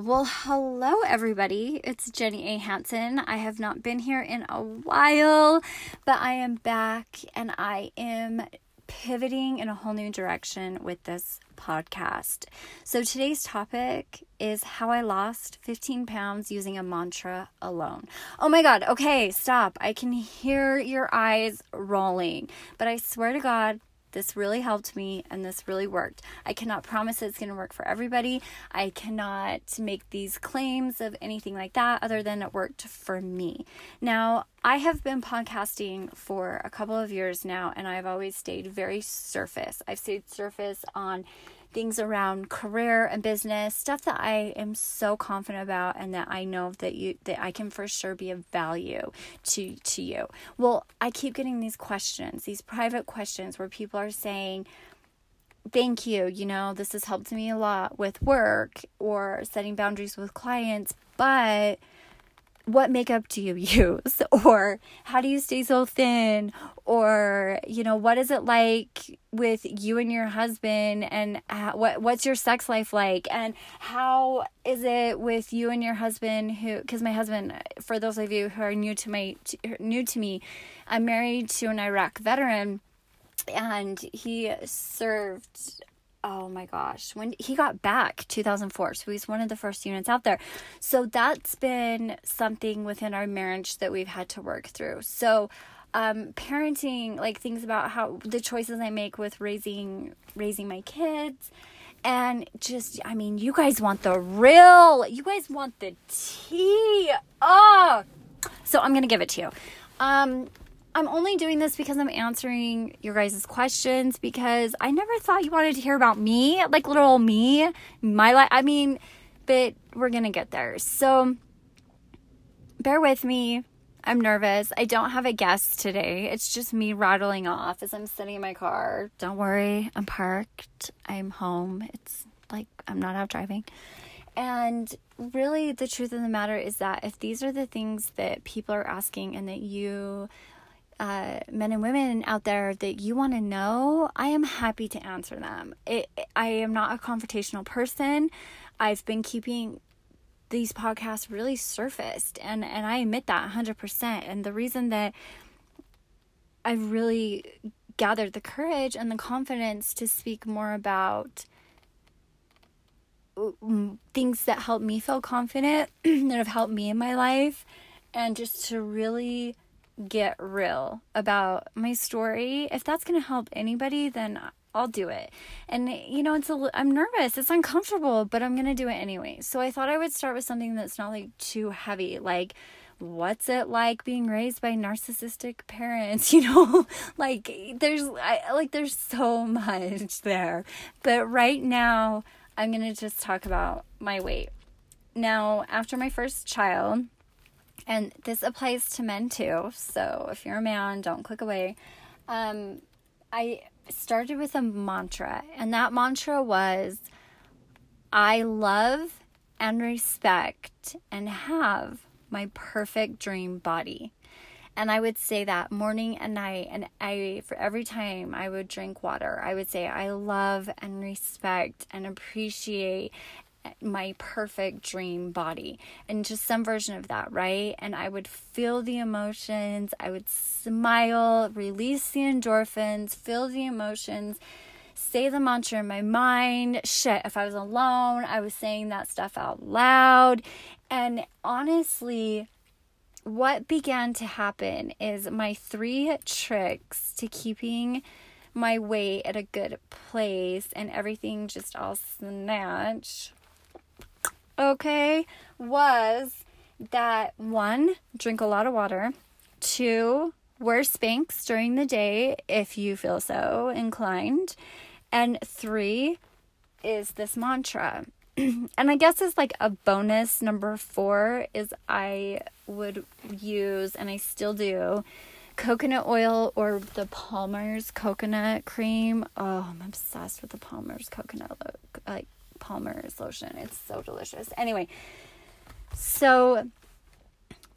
Well, hello everybody. It's Jenny A. Hanson. I have not been here in a while, but I am back and I am pivoting in a whole new direction with this podcast. So today's topic is how I lost 15 pounds using a mantra alone. Oh my god, okay, stop. I can hear your eyes rolling, but I swear to God, this really helped me and this really worked. I cannot promise it's going to work for everybody. I cannot make these claims of anything like that other than it worked for me. Now, I have been podcasting for a couple of years now and I've always stayed very surface. I've stayed surface on things around career and business, stuff that I am so confident about and that I know that you that I can for sure be of value to to you. Well, I keep getting these questions, these private questions where people are saying thank you, you know, this has helped me a lot with work or setting boundaries with clients, but what makeup do you use? Or how do you stay so thin? Or you know what is it like with you and your husband? And how, what what's your sex life like? And how is it with you and your husband who cuz my husband for those of you who are new to my new to me I'm married to an Iraq veteran and he served oh my gosh, when he got back 2004. So he's one of the first units out there. So that's been something within our marriage that we've had to work through. So um parenting like things about how the choices I make with raising raising my kids and just I mean you guys want the real you guys want the tea. Oh. So I'm to give it to you. Um I'm only doing this because I'm answering your guys' questions because I never thought you wanted to hear about me, like little me, my life. I mean, but we're going to get there. So bear with me. I'm nervous. I don't have a guest today. It's just me rattling off as I'm sitting in my car. Don't worry, I'm parked. I'm home. It's like I'm not out driving. And really, the truth of the matter is that if these are the things that people are asking and that you uh, men and women out there that you want to know, I am happy to answer them. It, I am not a confrontational person. I've been keeping these podcasts really surfaced, and and I admit that 100%. And the reason that I've really gathered the courage and the confidence to speak more about mm, things that help me feel confident that have helped me in my life and just to really get real about my story, if that's going to help anybody, then I'll do it. And you know, it's a I'm nervous. It's uncomfortable, but I'm going to do it anyway. So I thought I would start with something that's not like too heavy, like what's it like being raised by narcissistic parents, you know? like there's I like there's so much there. But right now, I'm going to just talk about my weight. Now, after my first child, and this applies to men too. So if you're a man, don't click away. Um, I started with a mantra, and that mantra was I love and respect and have my perfect dream body. And I would say that morning and night. And I, for every time I would drink water, I would say, I love and respect and appreciate my perfect dream body and just some version of that, right? And I would feel the emotions, I would smile, release the endorphins, feel the emotions, say the mantra in my mind. Shit, if I was alone, I was saying that stuff out loud. And honestly, what began to happen is my three tricks to keeping my weight at a good place and everything just all snatch okay, was that one, drink a lot of water, two, wear Spanx during the day if you feel so inclined, and three is this mantra. and I guess as like a bonus number four is I would use, and I still do, coconut oil or the Palmer's coconut cream. Oh, I'm obsessed with the Palmer's coconut like Palmer's lotion. It's so delicious. Anyway, so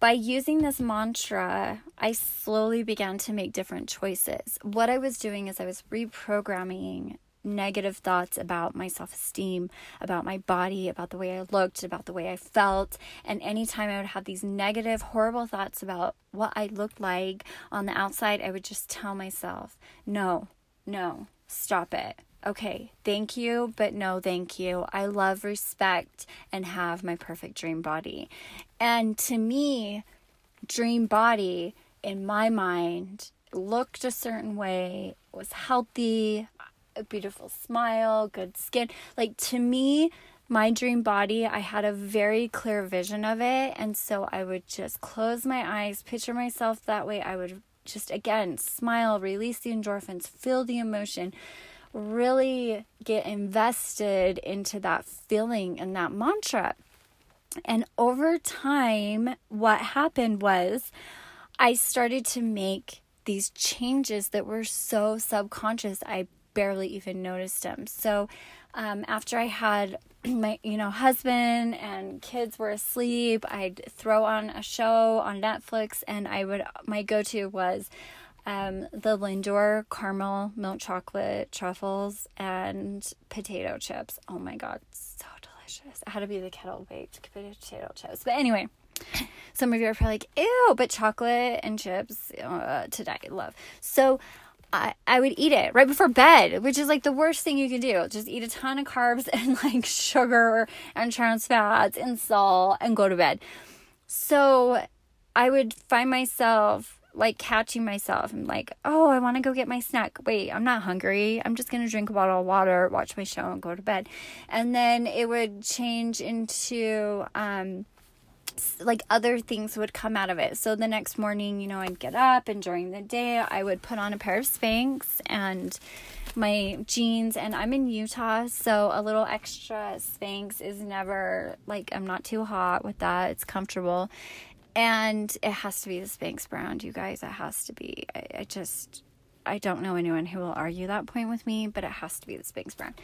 by using this mantra, I slowly began to make different choices. What I was doing is I was reprogramming negative thoughts about my self esteem, about my body, about the way I looked, about the way I felt. And anytime I would have these negative, horrible thoughts about what I looked like on the outside, I would just tell myself, no, no, stop it. Okay, thank you, but no, thank you. I love, respect, and have my perfect dream body. And to me, dream body in my mind looked a certain way, was healthy, a beautiful smile, good skin. Like to me, my dream body, I had a very clear vision of it. And so I would just close my eyes, picture myself that way. I would just, again, smile, release the endorphins, feel the emotion, really get invested into that feeling and that mantra. And over time, what happened was I started to make these changes that were so subconscious, I barely even noticed them. So, um, after I had my you know husband and kids were asleep i'd throw on a show on netflix and i would my go-to was um, the lindor caramel milk chocolate truffles and potato chips oh my god so delicious it had to be the kettle baked potato chips but anyway some of you are probably like, ew, but chocolate and chips uh, to die love. So I, I would eat it right before bed, which is like the worst thing you can do. Just eat a ton of carbs and like sugar and trans fats and salt and go to bed. So I would find myself like catching myself. I'm like, oh, I want to go get my snack. Wait, I'm not hungry. I'm just going to drink a bottle of water, watch my show, and go to bed. And then it would change into, um, like other things would come out of it. So the next morning, you know, I'd get up and during the day I would put on a pair of Spanx and my jeans and I'm in Utah, so a little extra Spanx is never like I'm not too hot with that. It's comfortable. And it has to be the Spanx brand, you guys. It has to be. I, I just I don't know anyone who will argue that point with me, but it has to be the Spanx brand.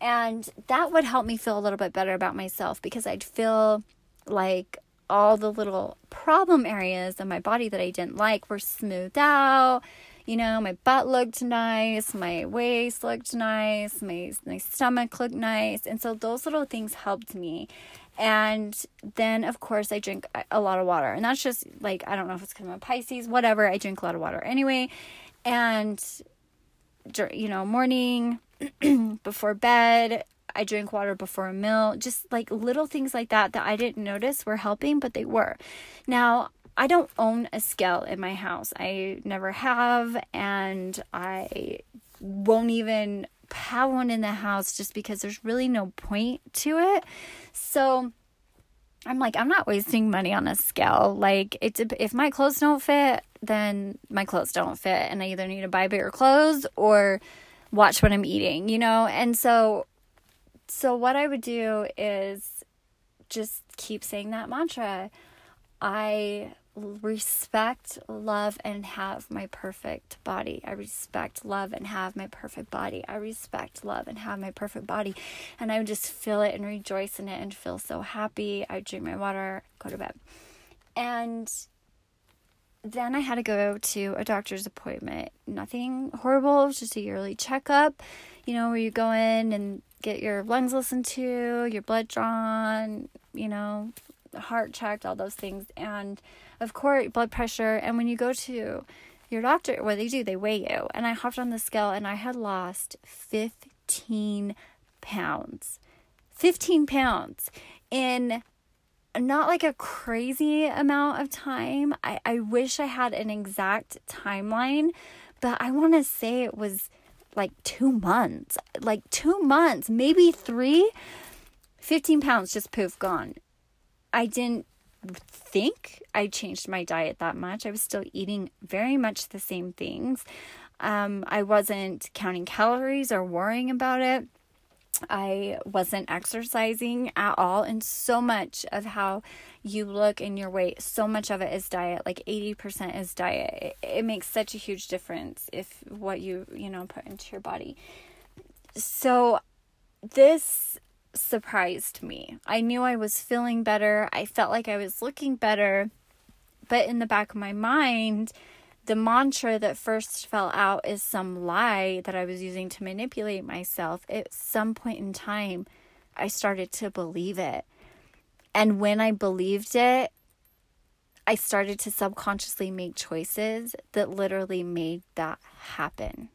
And that would help me feel a little bit better about myself because I'd feel like all the little problem areas of my body that I didn't like were smoothed out. You know, my butt looked nice, my waist looked nice, my my stomach looked nice, and so those little things helped me. And then, of course, I drink a lot of water, and that's just like I don't know if it's because I'm a Pisces, whatever. I drink a lot of water anyway, and you know, morning before bed, I drink water before a meal, just like little things like that that I didn't notice were helping, but they were. Now, I don't own a scale in my house. I never have, and I won't even have one in the house just because there's really no point to it. So I'm like, I'm not wasting money on a scale. Like, it's if my clothes don't fit, then my clothes don't fit, and I either need to buy bigger clothes or watch what I'm eating, you know? And so so, what I would do is just keep saying that mantra. I respect, love, and have my perfect body. I respect, love, and have my perfect body. I respect, love, and have my perfect body. And I would just feel it and rejoice in it and feel so happy. I drink my water, go to bed. And then I had to go to a doctor's appointment. Nothing horrible, just a yearly checkup, you know, where you go in and get your lungs listened to, your blood drawn, you know, heart checked, all those things. And of course, blood pressure. And when you go to your doctor, what they do, they weigh you. And I hopped on the scale and I had lost 15 pounds. 15 pounds in not like a crazy amount of time. I, I wish I had an exact timeline, but I want to say it was like two months, like two months, maybe three. 15 pounds just poof gone. I didn't think I changed my diet that much. I was still eating very much the same things. Um, I wasn't counting calories or worrying about it. I wasn't exercising at all. And so much of how you look and your weight, so much of it is diet. Like 80% is diet. It, it makes such a huge difference if what you, you know, put into your body. So this surprised me. I knew I was feeling better. I felt like I was looking better. But in the back of my mind, the mantra that first fell out is some lie that I was using to manipulate myself. At some point in time, I started to believe it. And when I believed it, I started to subconsciously make choices that literally made that happen.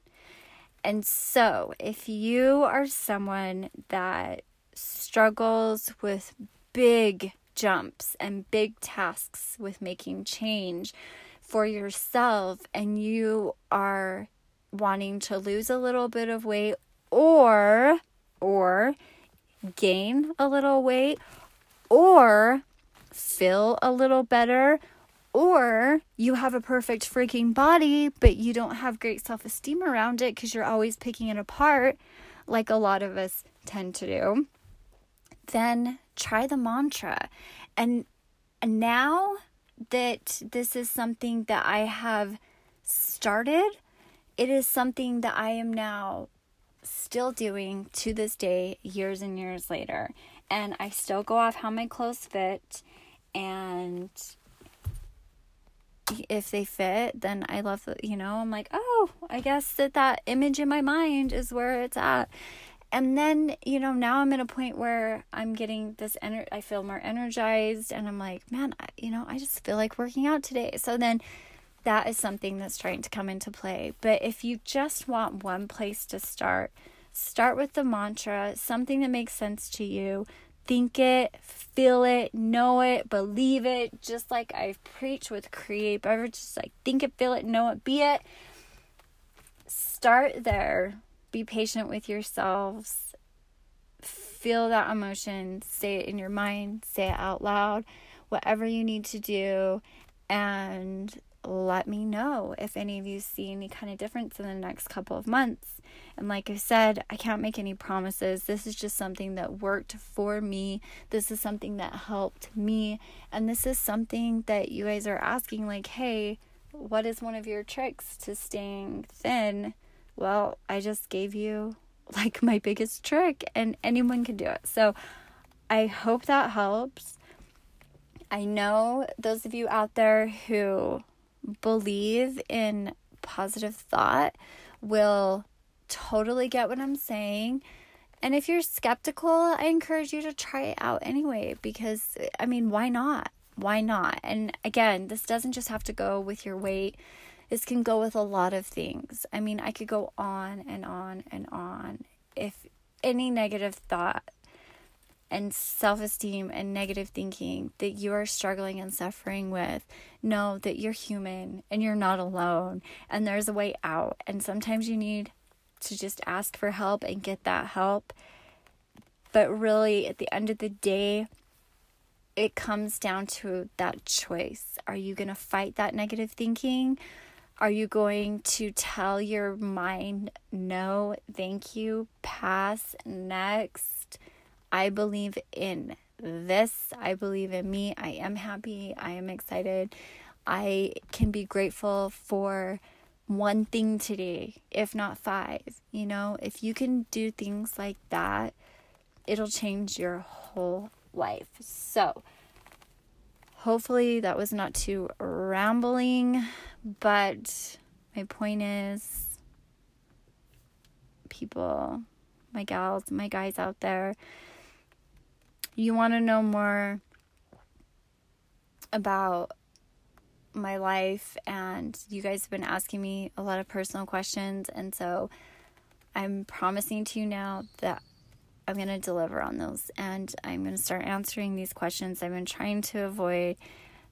And so, if you are someone that struggles with big jumps and big tasks with making change for yourself, and you are wanting to lose a little bit of weight or or gain a little weight or feel a little better or you have a perfect freaking body but you don't have great self-esteem around it cuz you're always picking it apart like a lot of us tend to do then try the mantra and now that this is something that I have started it is something that I am now still doing to this day, years and years later. And I still go off how my clothes fit. And if they fit, then I love, the, you know, I'm like, oh, I guess that that image in my mind is where it's at. And then, you know, now I'm at a point where I'm getting this ener- I feel more energized and I'm like, man, I, you know, I just feel like working out today. So then that is something that's trying to come into play. But if you just want one place to start, start with the mantra, something that makes sense to you. Think it, feel it, know it, believe it, just like I've preached with Create Beverages. Like, think it, feel it, know it, be it. Start there. Be patient with yourselves. Feel that emotion. Say it in your mind, say it out loud, whatever you need to do. And let me know if any of you see any kind of difference in the next couple of months. And like I said, I can't make any promises. This is just something that worked for me. This is something that helped me. And this is something that you guys are asking like, "Hey, what is one of your tricks to staying thin?" Well, I just gave you like my biggest trick and anyone can do it. So, I hope that helps. I know those of you out there who believe in positive thought will totally get what I'm saying. And if you're skeptical, I encourage you to try it out anyway because I mean, why not? Why not? And again, this doesn't just have to go with your weight. This can go with a lot of things. I mean, I could go on and on and on. If any negative thought and self esteem and negative thinking that you are struggling and suffering with, know that you're human and you're not alone and there's a way out. And sometimes you need to just ask for help and get that help. But really, at the end of the day, it comes down to that choice. Are you going to fight that negative thinking? Are you going to tell your mind, no, thank you, pass, next? I believe in this. I believe in me. I am happy. I am excited. I can be grateful for one thing today, if not five. You know, if you can do things like that, it'll change your whole life. So, hopefully, that was not too rambling, but my point is people, my gals, my guys out there, you want to know more about my life and you guys have been asking me a lot of personal questions and so I'm promising to you now that I'm going to deliver on those and I'm going to start answering these questions I've been trying to avoid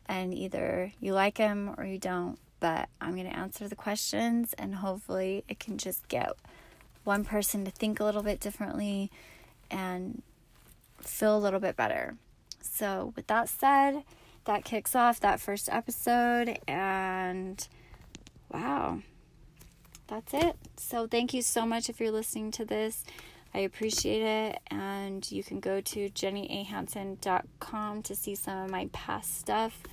and either you like them or you don't but I'm going to answer the questions and hopefully it can just get one person to think a little bit differently and feel a little bit better. So, with that said, that kicks off that first episode, and wow, that's it. So, thank you so much if you're listening to this. I appreciate it, and you can go to jennyahanson.com to see some of my past stuff.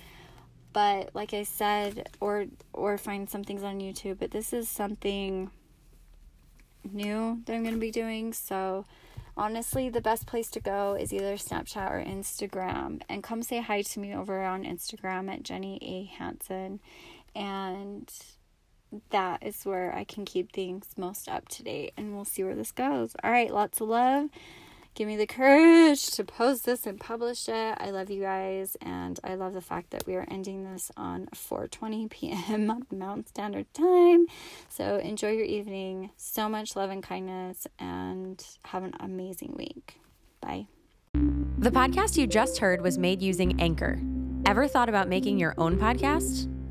But like I said, or or find some things on YouTube. But this is something new that I'm going to be doing. So honestly, the best place to go is either Snapchat or Instagram. And come say hi to me over on Instagram at Jenny A. And that is where I can keep things most up to date. And we'll see where this goes. All right, lots of love. Give me the courage to post this and publish it. I love you guys, and I love the fact that we are ending this on 4:20 p.m. Mountain Standard Time. So enjoy your evening. So much love and kindness, and have an amazing week. Bye. The podcast you just heard was made using Anchor. Ever thought about making your own podcast?